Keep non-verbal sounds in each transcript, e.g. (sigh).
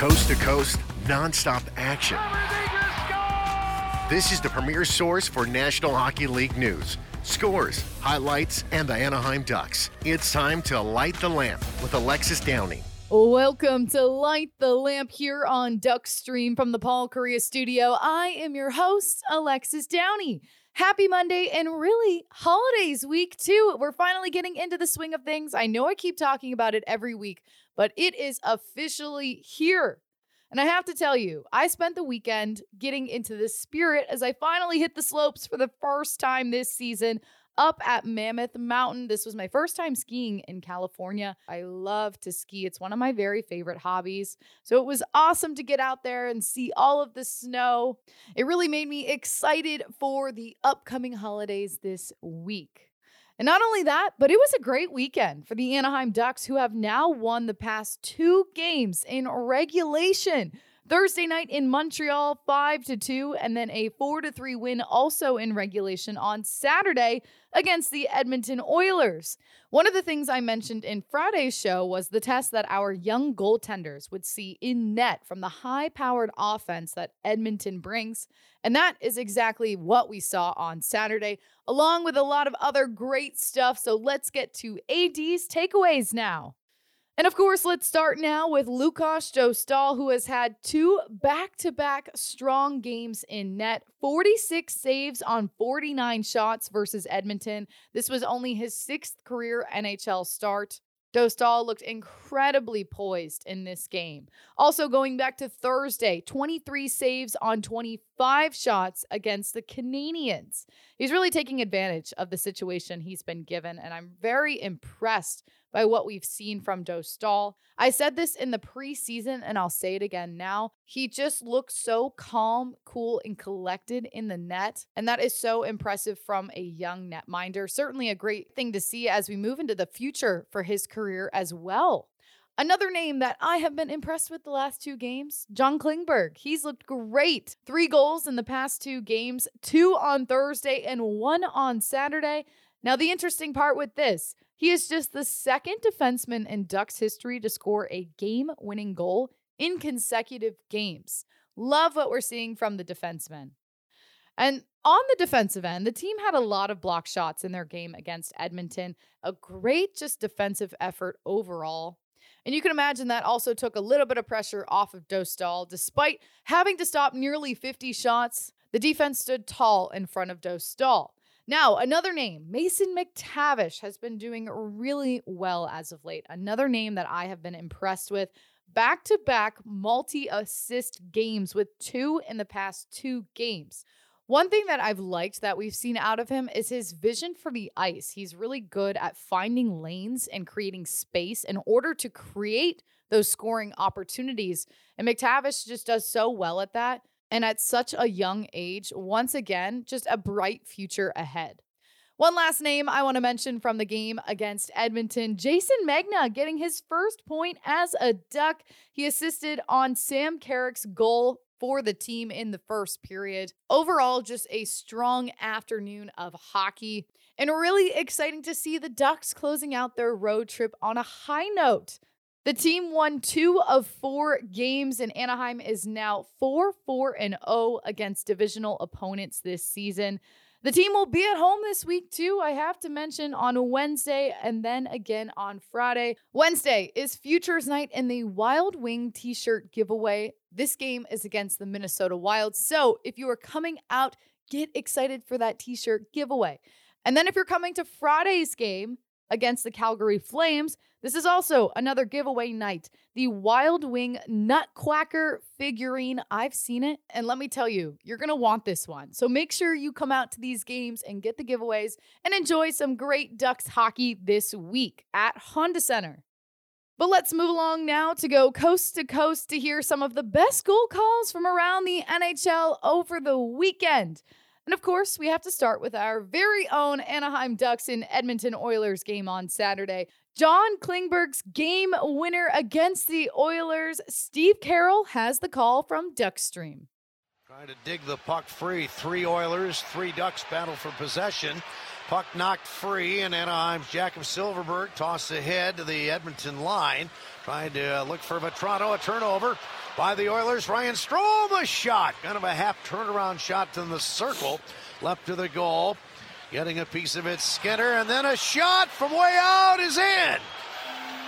Coast to coast, nonstop action. This is the premier source for National Hockey League news, scores, highlights, and the Anaheim Ducks. It's time to light the lamp with Alexis Downie. Welcome to Light the Lamp here on Duck Stream from the Paul Kariya studio. I am your host, Alexis Downie. Happy Monday and really holidays week too. We're finally getting into the swing of things. I know I keep talking about it every week, but it is officially here. And I have to tell you, I spent the weekend getting into the spirit as I finally hit the slopes for the first time this season up at Mammoth Mountain. This was my first time skiing in California. I love to ski, it's one of my very favorite hobbies. So it was awesome to get out there and see all of the snow. It really made me excited for the upcoming holidays this week. And not only that, but it was a great weekend for the Anaheim Ducks, who have now won the past two games in regulation. Thursday night in Montreal, 5 to 2, and then a 4 to 3 win also in regulation on Saturday against the Edmonton Oilers. One of the things I mentioned in Friday's show was the test that our young goaltenders would see in net from the high powered offense that Edmonton brings. And that is exactly what we saw on Saturday, along with a lot of other great stuff. So let's get to AD's takeaways now. And of course, let's start now with Lukas Dostal, who has had two back to back strong games in net 46 saves on 49 shots versus Edmonton. This was only his sixth career NHL start. Dostal looked incredibly poised in this game. Also, going back to Thursday, 23 saves on 25 shots against the Canadiens. He's really taking advantage of the situation he's been given, and I'm very impressed by what we've seen from Dostal. I said this in the preseason and I'll say it again now. He just looks so calm, cool, and collected in the net. And that is so impressive from a young netminder. Certainly a great thing to see as we move into the future for his career as well. Another name that I have been impressed with the last two games, John Klingberg. He's looked great. Three goals in the past two games, two on Thursday and one on Saturday. Now, the interesting part with this, he is just the second defenseman in Ducks history to score a game winning goal in consecutive games. Love what we're seeing from the defenseman. And on the defensive end, the team had a lot of block shots in their game against Edmonton. A great just defensive effort overall. And you can imagine that also took a little bit of pressure off of Dostal. Despite having to stop nearly 50 shots, the defense stood tall in front of Dostal. Now, another name, Mason McTavish, has been doing really well as of late. Another name that I have been impressed with. Back to back multi assist games with two in the past two games. One thing that I've liked that we've seen out of him is his vision for the ice. He's really good at finding lanes and creating space in order to create those scoring opportunities. And McTavish just does so well at that and at such a young age, once again, just a bright future ahead. One last name I want to mention from the game against Edmonton Jason Megna getting his first point as a Duck. He assisted on Sam Carrick's goal for the team in the first period. Overall, just a strong afternoon of hockey, and really exciting to see the Ducks closing out their road trip on a high note. The team won two of four games, and Anaheim is now 4 4 and 0 against divisional opponents this season. The team will be at home this week, too. I have to mention on Wednesday and then again on Friday. Wednesday is Futures Night and the Wild Wing t shirt giveaway. This game is against the Minnesota Wild. So if you are coming out, get excited for that t shirt giveaway. And then if you're coming to Friday's game, against the Calgary Flames. This is also another giveaway night. The Wild Wing Nutquacker figurine. I've seen it, and let me tell you, you're going to want this one. So make sure you come out to these games and get the giveaways and enjoy some great Ducks hockey this week at Honda Center. But let's move along now to go coast to coast to hear some of the best goal calls from around the NHL over the weekend. And of course, we have to start with our very own Anaheim Ducks and Edmonton Oilers game on Saturday. John Klingberg's game winner against the Oilers. Steve Carroll has the call from Duckstream. Trying to dig the puck free. Three Oilers, three Ducks battle for possession. Puck knocked free, and Anaheim's Jakob Silfverberg toss ahead to the Edmonton line. Trying to uh, look for Vatrano. A turnover. by the Oilers. Ryan Strome, a shot. Kind of a half turnaround shot to the circle. Left to the goal. Getting a piece of it, Skinner. And then a shot from way out is in.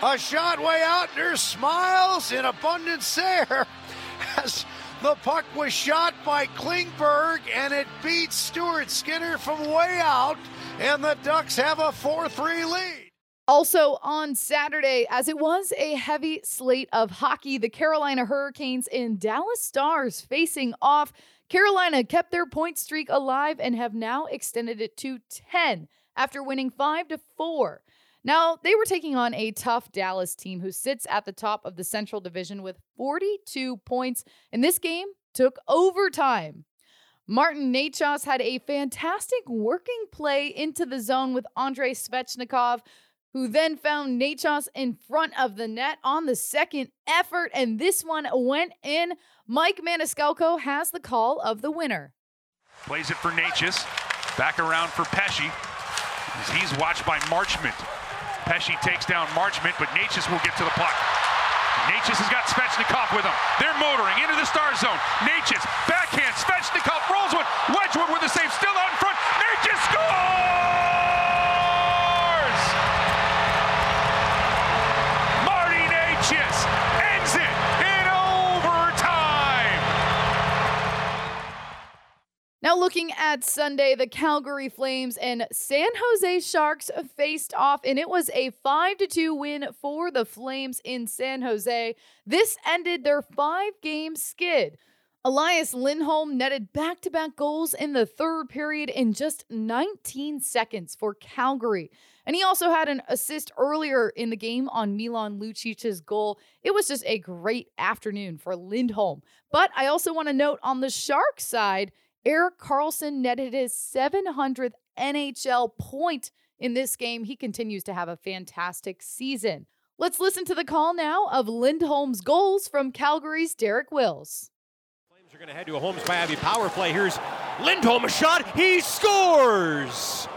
A shot way out. There's smiles in abundance there (laughs) as the puck was shot by Klingberg and it beats Stuart Skinner from way out. And the Ducks have a 4 3 lead. Also on Saturday, as it was a heavy slate of hockey, the Carolina Hurricanes and Dallas Stars facing off. Carolina kept their point streak alive and have now extended it to 10 after winning 5 to 4. Now, they were taking on a tough Dallas team who sits at the top of the Central Division with 42 points, and this game took overtime. Martin Necas had a fantastic working play into the zone with Andrei Svechnikov, who then found Necas in front of the net on the second effort, and this one went in. Mike Maniscalco has the call of the winner. Plays it for Necas. Back around for Pesce. He's watched by Marchment. Pesce takes down Marchment, but Necas will get to the puck. Necas has got Svechnikov with him. They're motoring into the star zone. Necas, backhand, Svechnikov rolls one. Wedgewood with the save, still out in front. Necas scores! Looking at Sunday, the Calgary Flames and San Jose Sharks faced off, and it was a 5 2 win for the Flames in San Jose. This ended their five game skid. Elias Lindholm netted back to back goals in the third period in just 19 seconds for Calgary. And he also had an assist earlier in the game on Milan Lucic's goal. It was just a great afternoon for Lindholm. But I also want to note on the Sharks side, Erik Karlsson netted his 700th NHL point in this game. He continues to have a fantastic season. Let's listen to the call now of Lindholm's goals from Calgary's Derek Wills. Flames are going to head to a Holmes Miami power play. Here's Lindholm, a shot. He scores!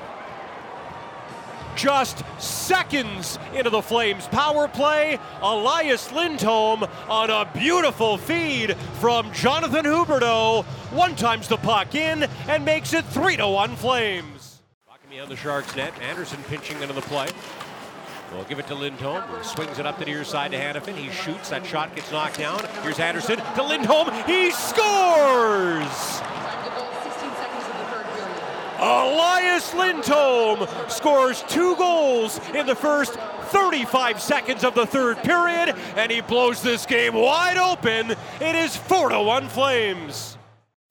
Just seconds into the Flames power play, Elias Lindholm on a beautiful feed from Jonathan Huberdeau. One times the puck in and makes it 3 to 1 Flames. Walking on the Sharks net. Anderson pinching into the play. We'll give it to Lindholm. Swings it up to the near side to Hanifin. He shoots. That shot gets knocked down. Here's Anderson to Lindholm. He scores! Elias Lindholm scores two goals in the first 35 seconds of the third period, and he blows this game wide open. It is 4 to 1 Flames.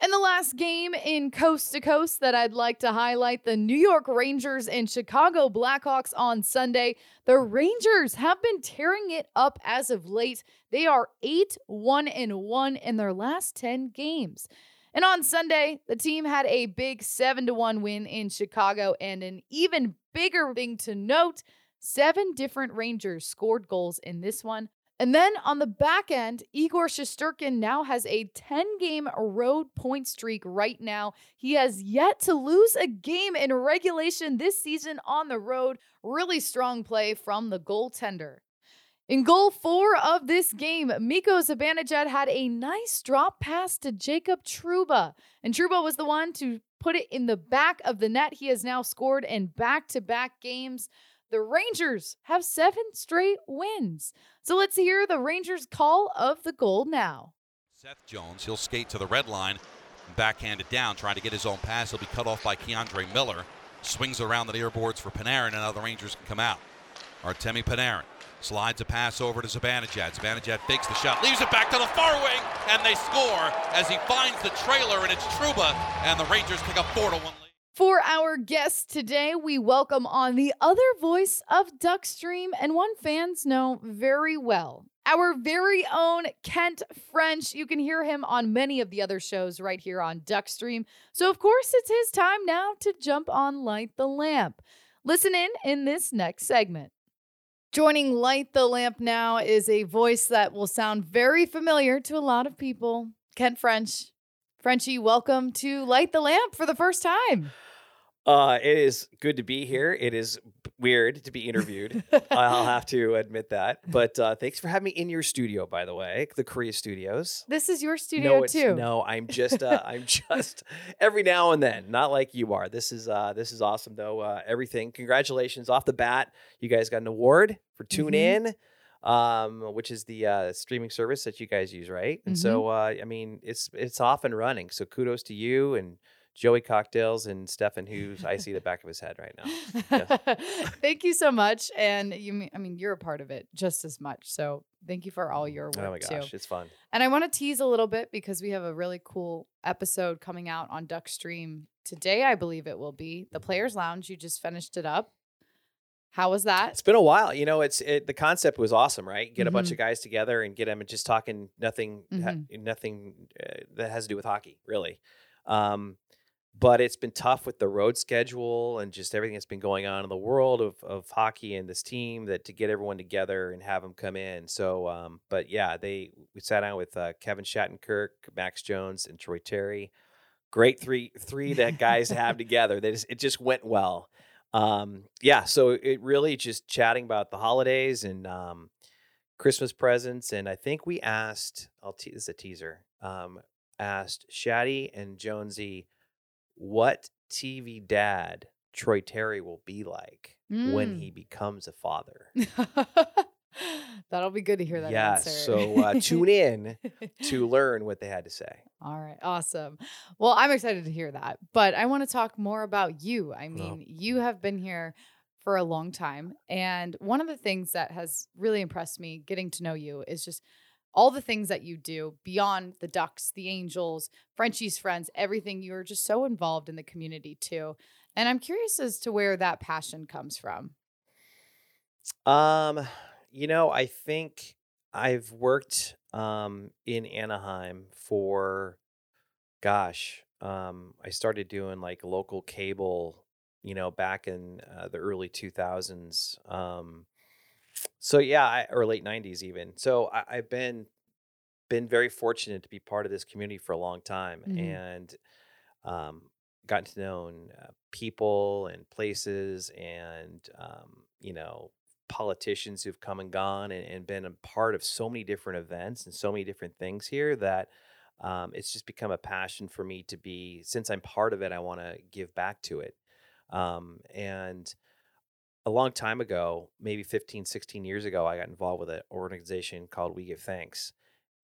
And the last game in coast to coast that I'd like to highlight the New York Rangers and Chicago Blackhawks on Sunday. The Rangers have been tearing it up as of late. They are 8 1 and 1 in their last 10 games. And on Sunday, the team had a big 7 to 1 win in Chicago and an even bigger thing to note, seven different Rangers scored goals in this one. And then on the back end, Igor Shesterkin now has a 10 game road point streak right now. He has yet to lose a game in regulation this season on the road. Really strong play from the goaltender. In goal four of this game, Mika Zibanejad had a nice drop pass to Jacob Trouba, And Truba was the one to put it in the back of the net. He has now scored in back to back games. The Rangers have seven straight wins. So let's hear the Rangers' call of the goal now. Seth Jones, he'll skate to the red line, backhanded down, trying to get his own pass. He'll be cut off by K'Andre Miller. Swings around the near boards for Panarin, and now the Rangers can come out. Artemi Panarin slides a pass over to Zibanejad. Zibanejad fakes the shot, leaves it back to the far wing, and they score as he finds the trailer, and it's Trouba, and the Rangers pick up 4 to 1 lead. For our guest today, we welcome on the other voice of Duckstream and one fans know very well. Our very own Kent French. You can hear him on many of the other shows right here on Duckstream. So, of course, it's his time now to jump on Light the Lamp. Listen in in this next segment. Joining Light the Lamp now is a voice that will sound very familiar to a lot of people Kent French. Frenchie, welcome to Light the Lamp for the first time. Uh, it is good to be here. It is weird to be interviewed. (laughs) I'll have to admit that. But uh, thanks for having me in your studio, by the way, the Kariya Studios. This is your studio no, too. No, I'm just uh, I'm (laughs) just every now and then, not like you are. This is uh, this is awesome though. Uh, everything. Congratulations off the bat. You guys got an award for Tune Mhm. In. Um, which is the uh, streaming service that you guys use, right? And so, uh, I mean, it's it's off and running. So kudos to you and Joey Cocktails and Stefan, who I see the back of his head right now. (laughs) thank you so much. And you, I mean you're a part of it just as much. So thank you for all your work Oh my too. gosh, it's fun. And I want to tease a little bit because we have a really cool episode coming out on Duckstream today, I believe it will be. The Players Lounge, you just finished it up. How was that? It's been a while. You know, it's it, the concept was awesome, right? Get a bunch Mhm. of guys together and get them and just talking nothing, Mm-hmm. nothing uh, that has to do with hockey, really. Um, but it's been tough with the road schedule and just everything that's been going on in the world of, of hockey and this team that to get everyone together and have them come in. So, um, but yeah, they we sat down with uh, Kevin Shattenkirk, Max Jones, and Troy Terry. Great three three that guys have together. They just, it just went well um yeah so it really just chatting about the holidays and um christmas presents and i think we asked i'll te- this is a teaser um asked shaddy and jonesy what tv dad troy terry will be like when Mm. he becomes a father (laughs) That'll be good to hear that yeah answer. so uh, tune in (laughs) to learn what they had to say All right, awesome. Well, I'm excited to hear that, but I want to talk more about you. I Oh. mean, you have been here for a long time, and one of the things that has really impressed me getting to know you is just all the things that you do beyond the Ducks, the Angels, Frenchie's friends, everything. You're just so involved in the community too. And I'm curious as to where that passion comes from. Um, you know, I think I've worked um in Anaheim for gosh, um I started doing like local cable, you know, back in uh, the early 2000s. Um so yeah, I, or late 90s even. So I, I've been been very fortunate to be part of this community for a long time Mhm. and um gotten to know uh, people and places and um you know politicians who've come and gone and, and been a part of so many different events and so many different things here that um, it's just become a passion for me to be since i'm part of it i want to give back to it um, and a long time ago maybe 15 16 years ago i got involved with an organization called we give thanks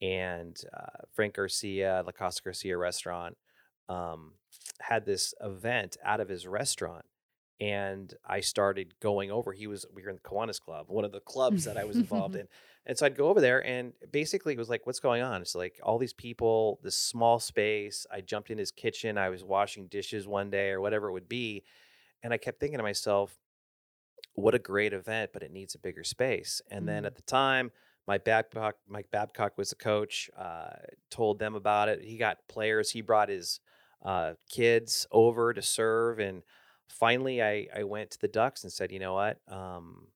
and uh, frank garcia la costa garcia restaurant um, had this event out of his restaurant and I started going over. He was we were in the Kiwanis Club, one of the clubs that I was involved (laughs) in, and so I'd go over there, and basically it was like, "What's going on?" It's like all these people, this small space. I jumped in his kitchen. I was washing dishes one day or whatever it would be, and I kept thinking to myself, "What a great event, but it needs a bigger space." And then Mhm. at the time. Mike Babcock, Mike Babcock was the coach. Uh, told them about it. He got players. He brought his uh, kids over to serve, and finally I, I went to the Ducks and said, you know what? Um,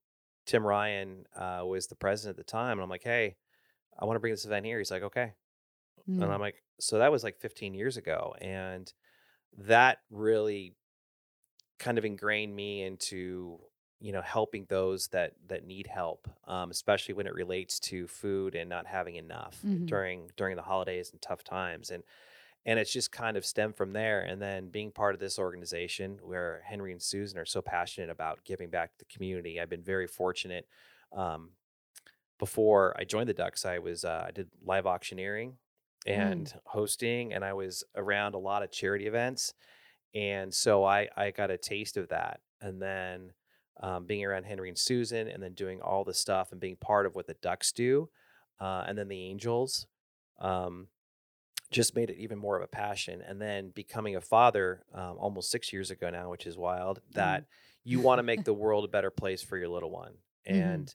Tim Ryan uh, was the president at the time. And I'm like, hey, I want to bring this event here. He's like, okay. Mm. And I'm like, so that was like 15 years ago. And that really kind of ingrained me into, you know, helping those that that need help, um, especially when it relates to food and not having enough Mhm. during during the holidays and tough times. And and it's just kind of stemmed from there and then being part of this organization where henry and susan are so passionate about giving back to the community i've been very fortunate um, before i joined the ducks i was uh, i did live auctioneering and hosting and i was around a lot of charity events and so i i got a taste of that and then um, being around henry and susan and then doing all the stuff and being part of what the ducks do uh, and then the angels um, just made it even more of a passion. And then becoming a father um, almost six years ago now, which is wild, that you want to make (laughs) the world a better place for your little one. Mhm. And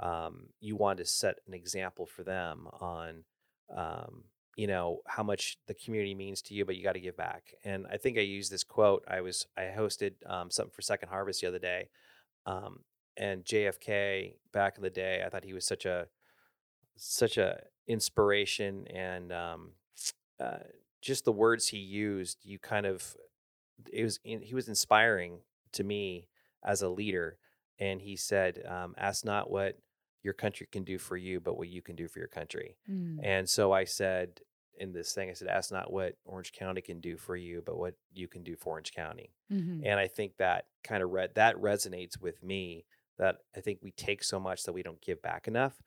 um, you want to set an example for them on, um, you know, how much the community means to you, but you got to give back. And I think I used this quote. I was, I hosted um, something for Second Harvest the other day. Um, and JFK back in the day, I thought he was such a, such a inspiration and um, uh, just the words he used, you kind of it was in, he was inspiring to me as a leader and he said, um, "Ask not what your country can do for you, but what you can do for your country." Mm. And so I said in this thing, I said, "Ask not what Orange County can do for you, but what you can do for Orange County." Mhm. And I think that kind of re- that resonates with me. That I think we take so much that we don't give back enough.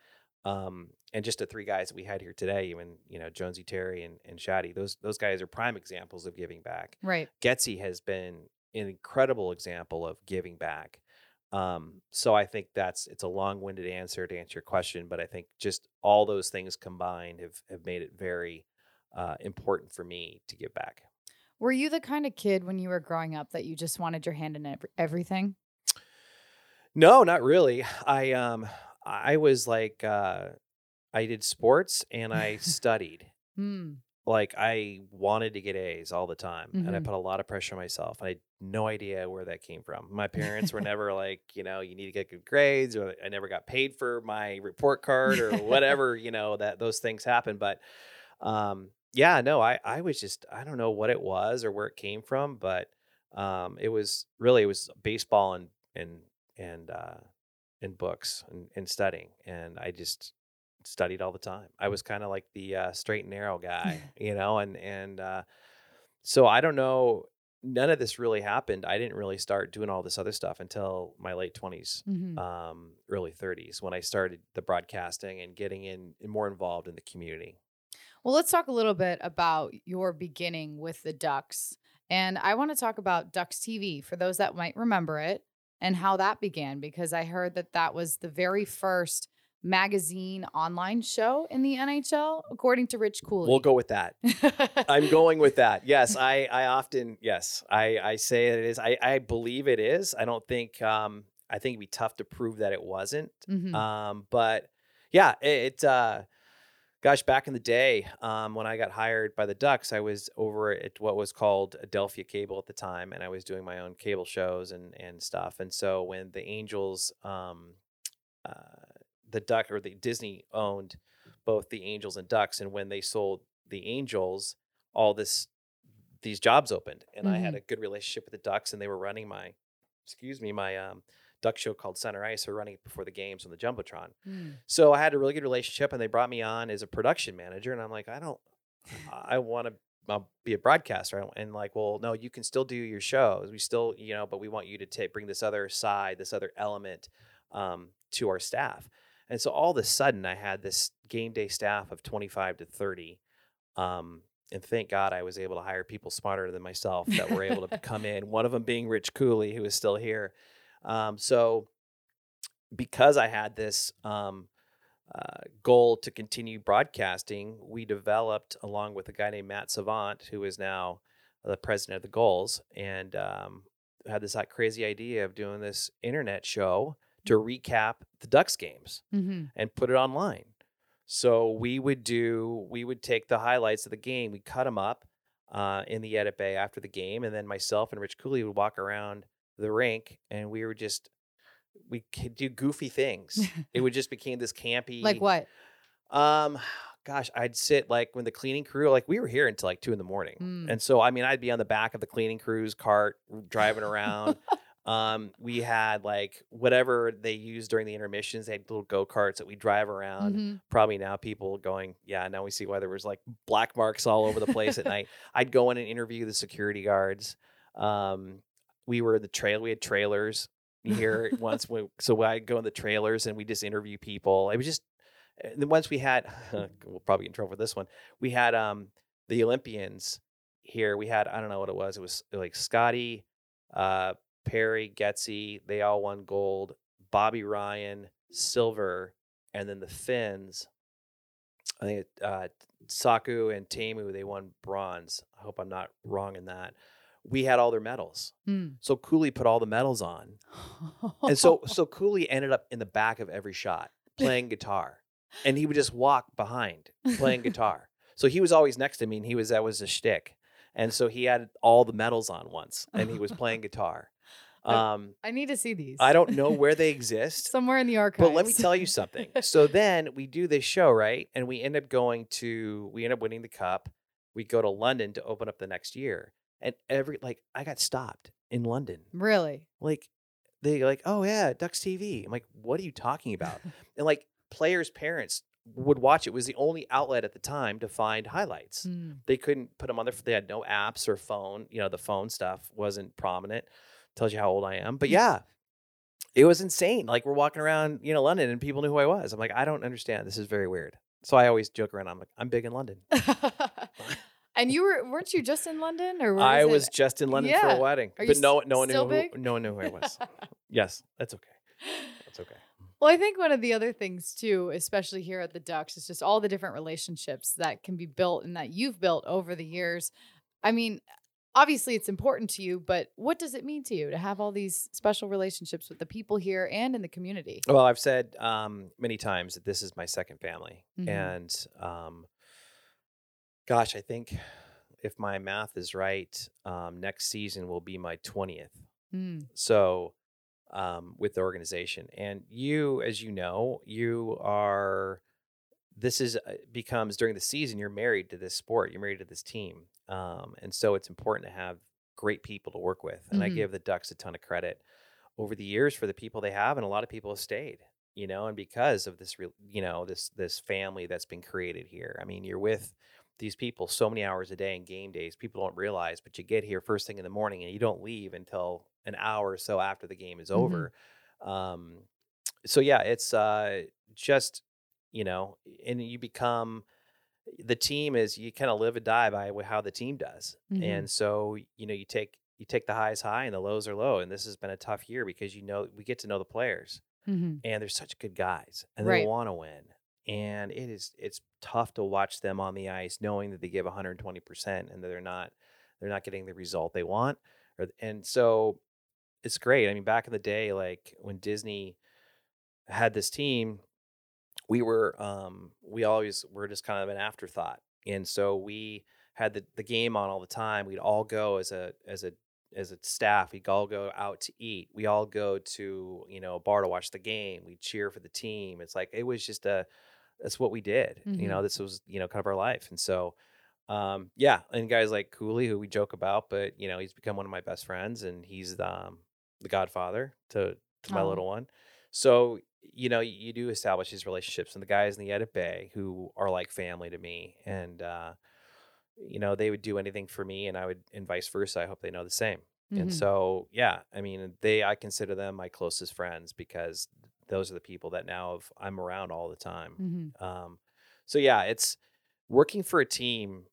Um, and just the three guys that we had here today, even you know Jonesy, Terry, and and Shaddy, those those guys are prime examples of giving back. Right. Getsy has been an incredible example of giving back. Um, so I think that's it's a long-winded answer to answer your question, but I think just all those things combined have have made it very uh, important for me to give back. Were you the kind of kid when you were growing up that you just wanted your hand in ev- everything? No, not really. I um I was like uh I did sports and I (laughs) studied. Hmm. Like I wanted to get A's all the time and I Mhm. put a lot of pressure on myself. I had no idea where that came from. My parents were never like, you know, you need to get good grades or I never got paid for my report card or (laughs) whatever, you know, that those things happen, but um yeah, no, I I was just I don't know what it was or where it came from, but um it was really it was baseball and and and uh and books and, and studying and I just studied all the time. I was kind of like the uh, straight and narrow guy, (laughs) you know, and and uh, so I don't know. None of this really happened. I didn't really start doing all this other stuff until my late twenties, Mhm. um, early thirties, when I started the broadcasting and getting in and more involved in the community. Well, let's talk a little bit about your beginning with the Ducks. And I want to talk about Ducks TV for those that might remember it and how that began, because I heard that that was the very first magazine online show in the NHL, according to Rich Cooley. We'll go with that. I'm going with that. Yes, I I often yes I I say it is. I I believe it is. I don't think um I think it'd be tough to prove that it wasn't. Mhm. Um, but yeah, it, it uh, gosh, back in the day, um, when I got hired by the Ducks, I was over at what was called Adelphia Cable at the time, and I was doing my own cable shows and and stuff. And so when the Angels, um, uh, the Duck or the Disney owned both the Angels and Ducks, and when they sold the Angels, all this these jobs opened, and I had Mhm. a good relationship with the Ducks, and they were running my, excuse me, my um, Duck show called Center Ice. Were running it before the games on the jumbotron. Mm. So I had a really good relationship, and they brought me on as a production manager. And I'm like, I don't, I want to be a broadcaster. And like, well, no, you can still do your shows. We still, you know, but we want you to take bring this other side, this other element um, to our staff. And so all of a sudden, I had this game day staff of 25 to 30. Um, and thank God I was able to hire people smarter than myself that were able to (laughs) come in. One of them being Rich Cooley, who is still here. Um, so because I had this um, uh, goal to continue broadcasting, we developed along with a guy named Matt Savant, who is now the president of the Gulls, and um, had this like, crazy idea of doing this internet show to recap the Ducks games Mhm. and put it online. So we would do, we would take the highlights of the game, we cut them up uh, in the edit bay after the game, and then myself and Rich Cooley would walk around the rink, and we were just we could do goofy things. (laughs) it would just became this campy. Like what? Um, (sighs) gosh, I'd sit like when the cleaning crew, like we were here until like two in the morning, Mm. and so I mean, I'd be on the back of the cleaning crew's cart driving around. (laughs) um, we had like whatever they used during the intermissions. They had little go karts that we drive around. Mhm. Probably now people going, yeah, now we see why there was like black marks all over the place at night. (laughs) I'd go in and interview the security guards. Um, we were in the trail. We had trailers here (laughs) once. We, so I'd go in the trailers and we just interview people. It was just. And then once we had, (laughs) we'll probably get in trouble for this one. We had um the Olympians here. We had I don't know what it was. It was like Scotty, uh, Perry, getzey They all won gold. Bobby Ryan silver, and then the Finns. I think it, uh, Saku and Teemu they won bronze. I hope I'm not wrong in that. We had all their medals. Mm. So Cooley put all the medals on. And so (laughs) so Cooley ended up in the back of every shot (laughs) playing guitar. And he would just walk behind playing (laughs) guitar. So he was always next to me and he was that was a shtick. And so he had all the medals on once and he was playing guitar. Um I need to see these. I don't know where they exist. Somewhere in the archives. But let me tell you something. So then we do this show, right? And we end up going to, we end up winning the cup. We go to London to open up the next year. And every, like, I got stopped in London. really? Like, they like, oh yeah, Ducks TV. I'm like, what are you talking about? (laughs) and like players' parents would watch it. it was the only outlet at the time to find highlights. Mm. They couldn't put them on their. They had no apps or phone. You know, the phone stuff wasn't prominent. Tells you how old I am. But (laughs) yeah, it was insane. Like we're walking around, you know, London, and people knew who I was. I'm like, I don't understand. This is very weird. So I always joke around. I'm like, I'm big in London. (laughs) and you were weren't you just in London or where I it- was just in London for a wedding, Are but no, no one knew still who, no one knew who I was. (laughs) yes, that's okay. That's okay. Well, I think one of the other things too, especially here at the Ducks, is just all the different relationships that can be built and that you've built over the years. I mean, obviously it's important to you, but what does it mean to you to have all these special relationships with the people here and in the community? Well, I've said um, many times that this is my second family, Mhm. and um, gosh, I think if my math is right, um, next season will be my twentieth. Mm. So um, with the organization, and you, as you know, you are. This is uh, becomes during the season. You're married to this sport. You're married to this team, um, and so it's important to have great people to work with. And I Mhm. give the Ducks a ton of credit over the years for the people they have, and a lot of people have stayed. You know, and because of this, you know, this this family that's been created here. I mean, you're with these people so many hours a day in game days. People don't realize, but you get here first thing in the morning, and you don't leave until an hour or so after the game is Mhm. over. Um, so yeah, it's uh, just you know, and you become the team is you kind of live and die by how the team does, Mhm. and so you know you take you take the highs high and the lows are low, and this has been a tough year because you know we get to know the players Mhm. and they're such good guys and Right. they want to win and it is it's tough to watch them on the ice knowing that they give 120% and that they're not they're not getting the result they want and so it's great. I mean back in the day like when disney had this team we were um we always were just kind of an afterthought and so we had the, the game on all the time. We'd all go as a as a as a staff. We'd all go out to eat. We all go to you know a bar to watch the game. We cheer for the team. It's like it was just a that's what we did you know this was you know kind of our life and so um yeah and guys like cooley who we joke about but you know he's become one of my best friends and he's um the godfather to to my Aw. little one so you know you do establish these relationships and the guys in the edit bay who are like family to me and uh you know they would do anything for me and i would and vice versa i hope they know the same and Mhm. so yeah i mean they i consider them my closest friends because those are the people that now have, i'm around all the time Mhm. um, so yeah, it's working for a team.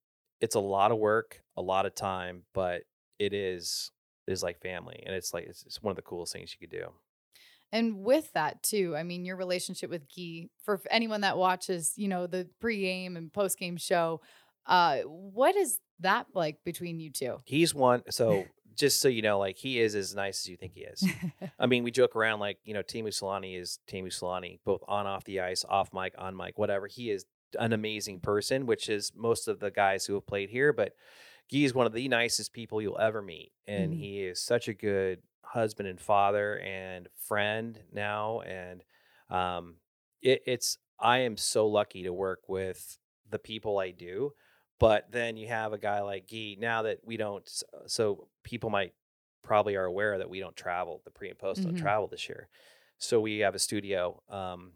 It's a lot of work, a lot of time, but it is is like family, and it's like it's, it's one of the coolest things you could do. And with that too, I mean, your relationship with Guy, for anyone that watches, you know, the pregame and postgame show, uh, what is that like between you two? He's one. So just so you know, like he is as nice as you think he is. (laughs) I mean, we joke around like you know, Teemu Selanne is Teemu Selanne, both on off the ice, off mic, on mic, whatever. He is an amazing person, which is most of the guys who have played here. But Guy is one of the nicest people you'll ever meet, and Mhm. he is such a good husband and father and friend now. And um, it, it's I am so lucky to work with the people I do. But then you have a guy like Guy. Now that we don't, so people might probably are aware that we don't travel. The pre and post don't Mhm. travel this year. So we have a studio um,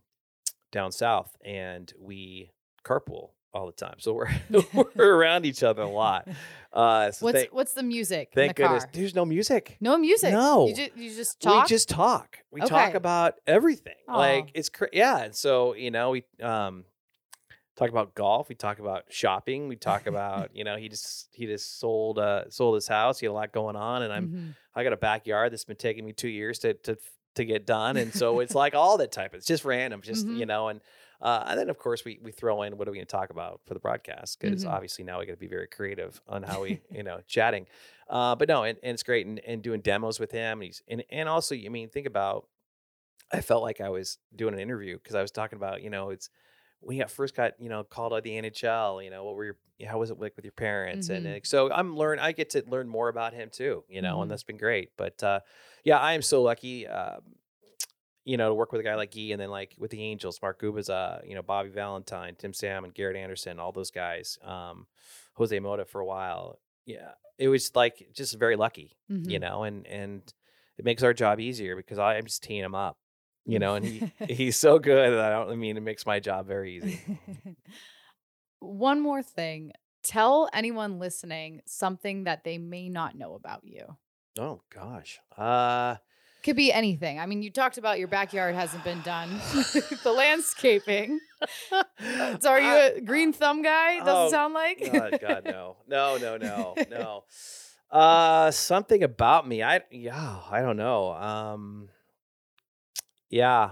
down south, and we carpool all the time. So we're (laughs) (laughs) we're around each other a lot. Uh, so What's thank, what's the music? thank in the goodness car? there's no music. No music. No. You just, you just talk. We just talk. We talk about everything. Aw. Like it's cra- yeah. And so you know we um talk about golf. We talk about shopping. We talk (laughs) about you know he just he just sold uh sold his house. He had a lot going on, and I'm Mhm. I got a backyard that's been taking me two years to to to get done, and so it's like all that type. Of it's just random, just Mhm. you know, and uh, and then of course we we throw in what are we going to talk about for the broadcast because Mhm. obviously now we got to be very creative on how we you know chatting, uh, but no, and, and it's great and, and doing demos with him. And he's and and also I mean think about, I felt like I was doing an interview because I was talking about you know it's when you got first got you know called out the NHL, you know what were your how was it like with your parents and Mhm. like, so I'm learn I get to learn more about him too, you know, Mhm. and that's been great. But uh, yeah, I am so lucky, um, you know, to work with a guy like Guy and then like with the Angels, Mark Gubicza, you know, Bobby Valentine, Tim Sam, and Garrett Anderson, all those guys, um, Jose Mota for a while. Yeah, it was like just very lucky, you Mhm. know, and and it makes our job easier because I'm just teeing them up, you know, and he, (laughs) he's so good that I don't I mean it makes my job very easy. (laughs) One more thing. Tell anyone listening something that they may not know about you. Oh gosh. Uh Could be anything. I mean, you talked about your backyard hasn't been done. (laughs) the landscaping. So are you a green thumb guy? Doesn't Oh, sound like. God, God, no, no, no, no, no. Uh, something about me. I yeah, I don't know. Um, yeah.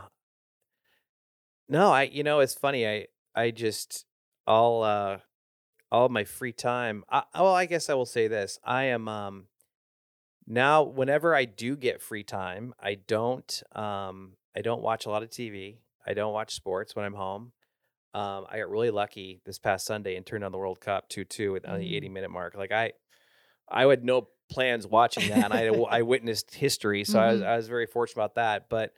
No, I. You know, it's funny. I I just all uh all my free time. I, well, I guess I will say this. I am um now whenever I do get free time, I don't um I don't watch a lot of TV. I don't watch sports when I'm home. Um, I got really lucky this past Sunday and turned on the World Cup two two on the Mm. eighty minute mark. Like I, I had no plans watching that. and I I (laughs) witnessed history, so I was Mhm. I was very fortunate about that. But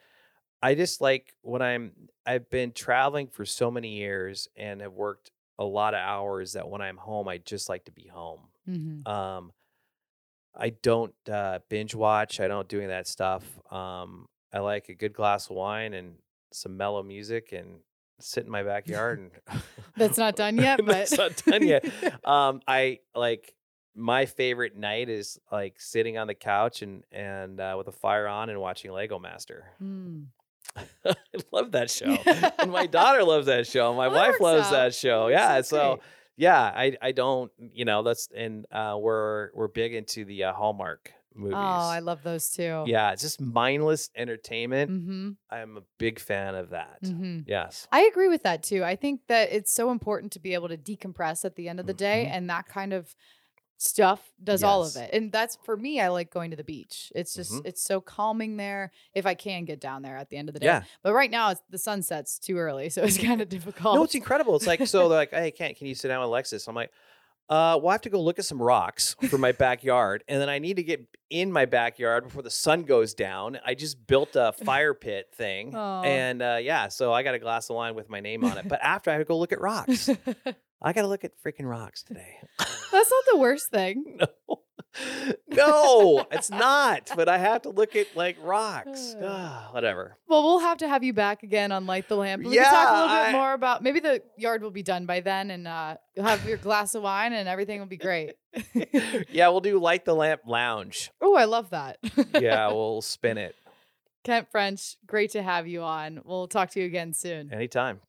I just like when I'm I've been traveling for so many years and have worked a lot of hours that when I'm home, I just like to be home. Mhm. Um, I don't uh, binge watch. I don't do any of that stuff. Um, I like a good glass of wine and some mellow music and sit in my backyard and (laughs) That's not done yet, (laughs) but That's not done yet. (laughs) um, I like my favorite night is like sitting on the couch and and uh, with a fire on and watching Lego Master. Mm. (laughs) I love that show, (laughs) and my daughter loves that show. My Well, wife loves out. that show. Yeah, sounds so great. yeah, I I don't you know that's and uh, we're we're big into the uh, Hallmark movies. Oh, I love those too. yeah, it's just mindless entertainment. Mm-hmm. I'm a big fan of that. Mm-hmm. Yes. I agree with that too. I think that it's so important to be able to decompress at the end of the day, Mhm. and that kind of stuff does all of it. And that's for me, I like going to the beach. It's just Mhm. it's so calming there if I can get down there at the end of the day. Yeah. But right now it's the sun sets too early, (laughs) so it's kind of difficult. No, it's incredible. It's like so they're like, hey, can't can you sit down with Alexis? I'm like, uh, well, I have to go look at some rocks for my backyard, and then I need to get in my backyard before the sun goes down. I just built a (laughs) fire pit thing, Aw. and uh, yeah, so I got a glass of wine with my name on it. But after I have to go look at rocks. (laughs) I got to look at freaking rocks today. That's not the worst (laughs) thing. no, no, it's not. But I have to look at like rocks. (sighs) Ah, whatever. Well, we'll have to have you back again on Light the Lamp. We can talk a Yeah, little bit I- more about maybe the yard will be done by then and uh, you'll have your glass of wine and everything will be great. (laughs) yeah, we'll do light the lamp lounge. oh, I love that. Yeah, (laughs) we'll spin it Kent French, great to have you on. We'll talk to you again soon. anytime.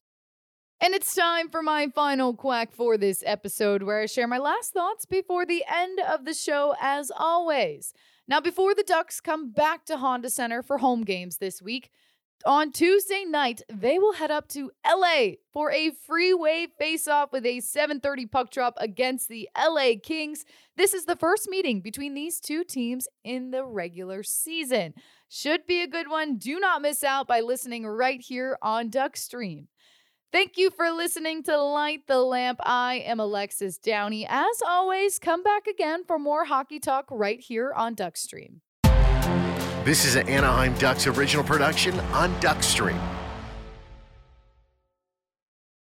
And it's time for my final quack for this episode, where I share my last thoughts before the end of the show, as always. Now, before the Ducks come back to Honda Center for home games this week, on Tuesday night, they will head up to LA for a freeway face-off with a 7:30 puck drop against the LA Kings. This is the first meeting between these two teams in the regular season. Should be a good one. Do not miss out by listening right here on Duck Stream. Thank you for listening to Light the Lamp. I am Alexis Downie. As always, come back again for more hockey talk right here on Duckstream. This is an Anaheim Ducks original production on Duckstream.